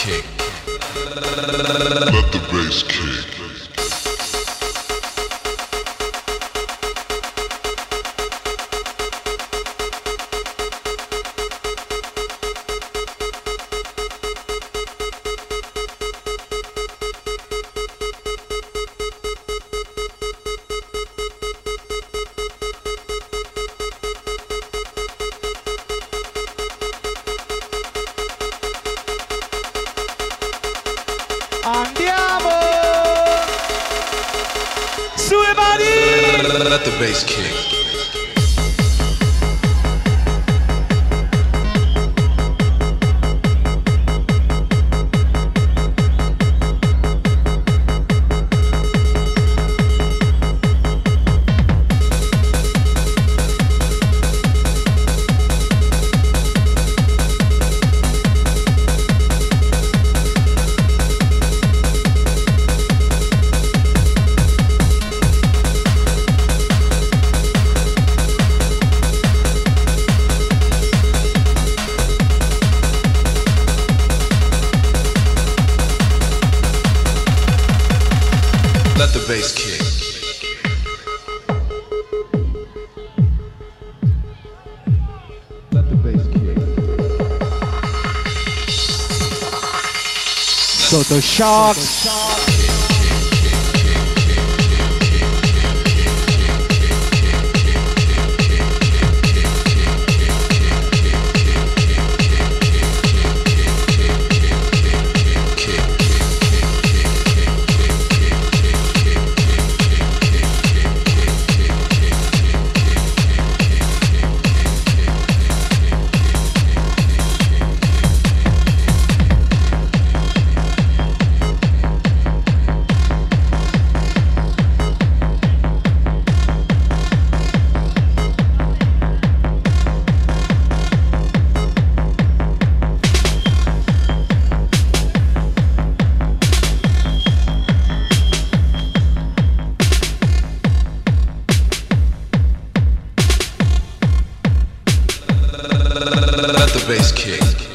kick. Let the bass kick. Let the bass kick. The Sharks. bass kick.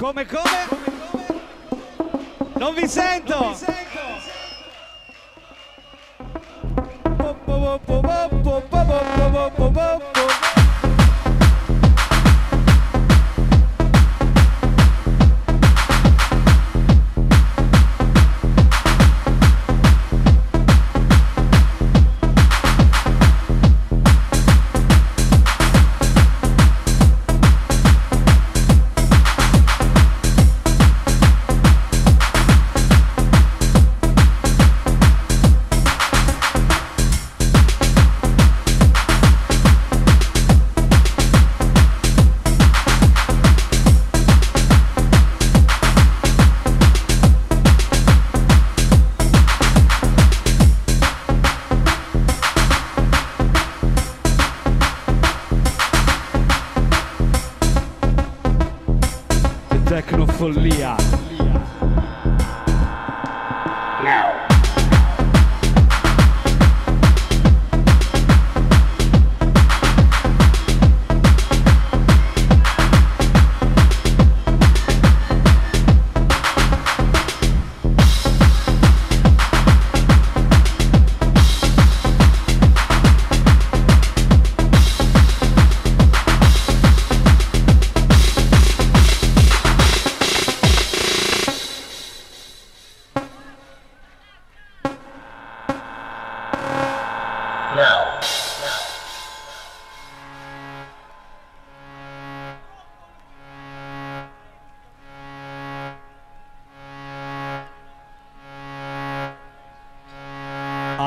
Come come? Non vi sento! Non vi sento! Non vi sento. Folia.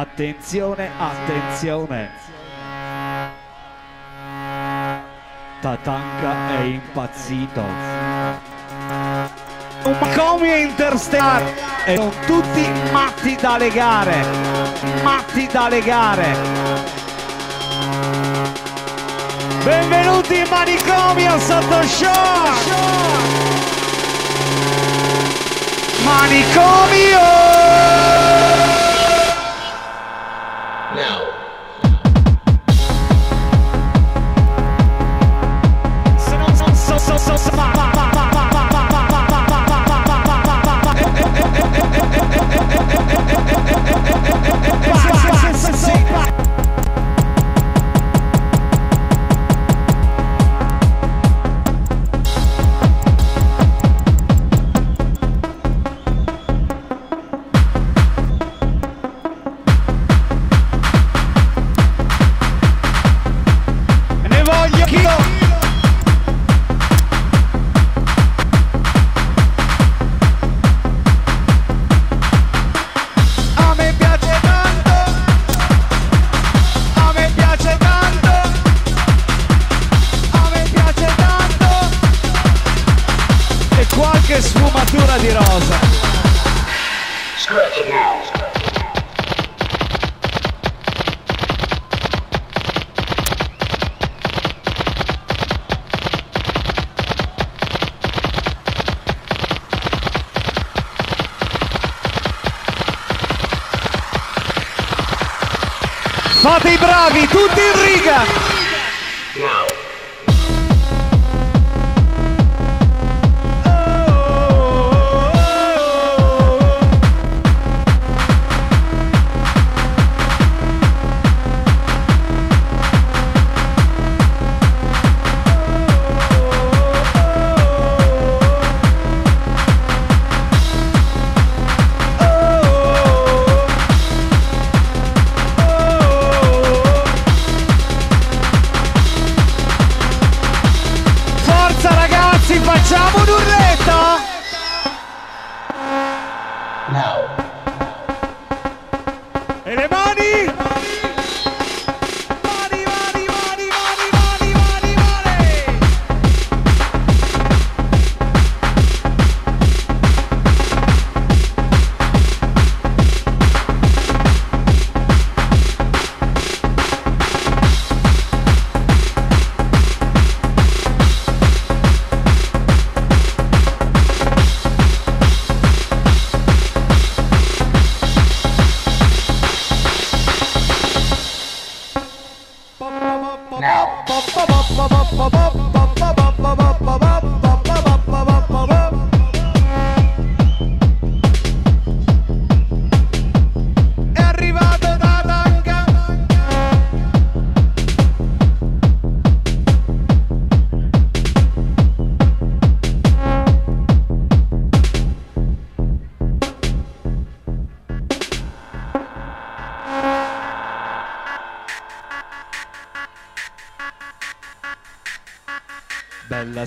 Attenzione, attenzione. Tatanka è impazzito. Un comio interstellare e non tutti matti da legare. Matti da legare. Benvenuti in manicomio sotto shock! Manicomio! Qualche sfumatura di rosa. Fate i bravi, tutti in riga! ragazzi, facciamo un urlo!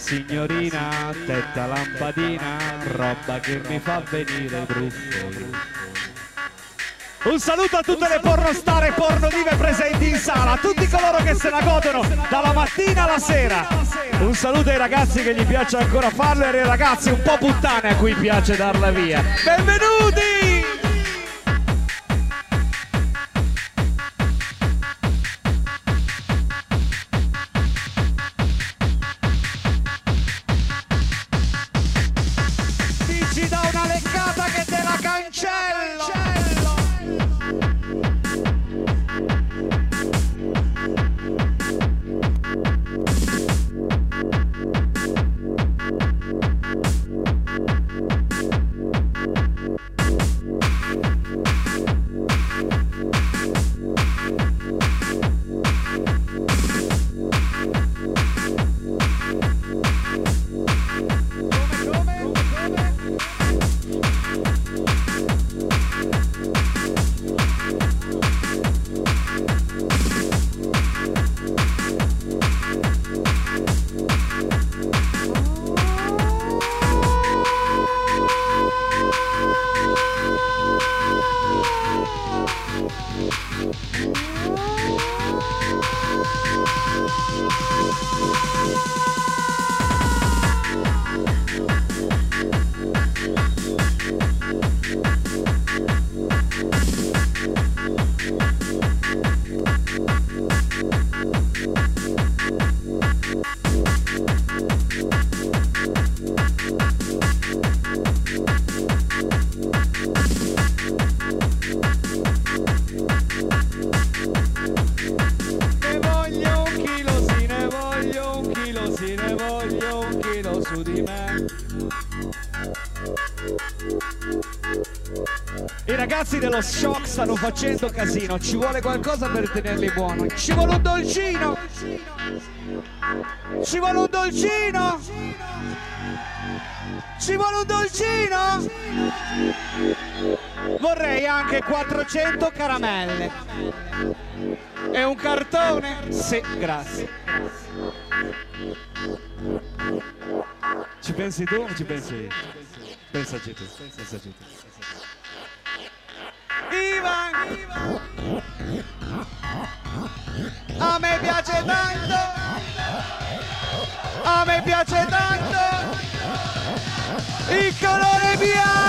Signorina, tetta lampadina, roba che mi fa venire brutto. Un saluto a tutte le pornostar e pornodive presenti in sala, a tutti coloro che se la godono dalla mattina alla sera. Un saluto ai ragazzi che gli piace ancora farlo e ai ragazzi un po' puttane a cui piace darla via. Benvenuti! Ragazzi dello shock stanno facendo casino, ci vuole qualcosa per tenerli buoni. Ci vuole un dolcino! Ci vuole un dolcino! Ci vuole un dolcino! Vorrei anche 400 caramelle. E un cartone? Sì, grazie. Ci pensi tu o ci penso io? Pensaci tu, pensaci tu. Ivan! A me piace tanto! A me piace tanto! Il colore bianco!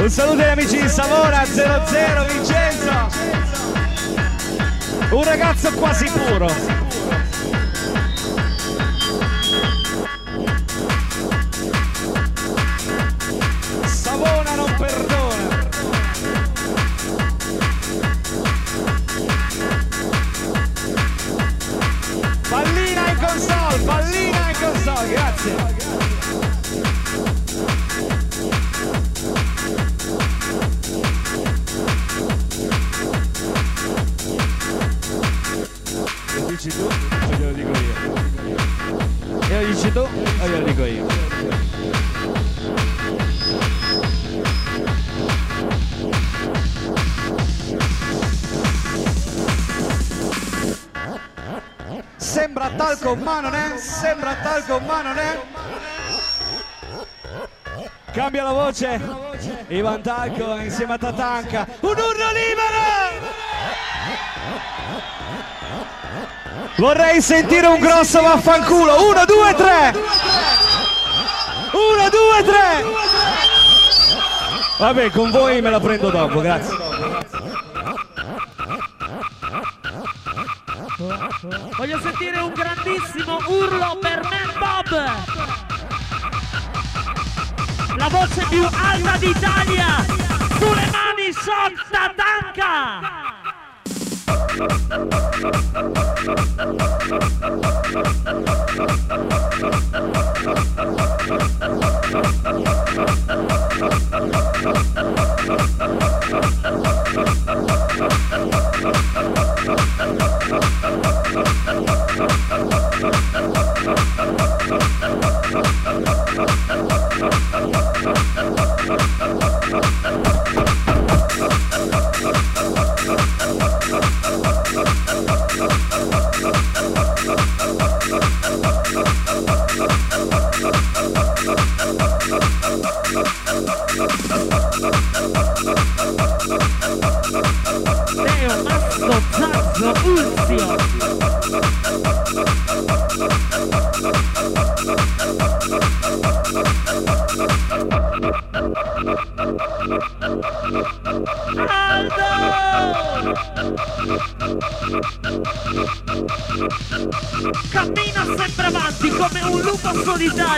Un saluto agli amici di Savona 00 Vincenzo. Un ragazzo quasi puro. Savona non perdona. Pallina in console, pallina in console, grazie. Sembra talco ma non è, sembra talco ma non è. Cambia la voce, Ivan Talco insieme a Tatanka. Un urlo libero! Vorrei sentire un grosso vaffanculo. Uno, due, tre. Uno, due, tre. Vabbè, con voi me la prendo dopo, grazie. Voglio sentire un grandissimo urlo per Man Bob! La voce più alta d'Italia! Sulle mani sotto tanca!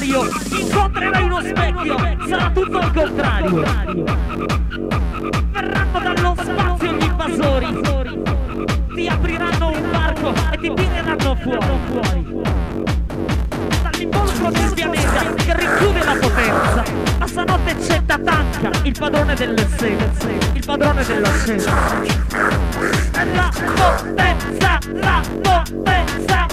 Solitario, incontrerai uno specchio, sarà tutto il contrario. Verranno dallo spazio gli invasori, ti apriranno un varco e ti tireranno fuori. Dall'involucro del pianeta che rinchiude la potenza, ma stanotte c'è Tatanka, il padrone delle sede, il padrone della scena. La potenza, la potenza,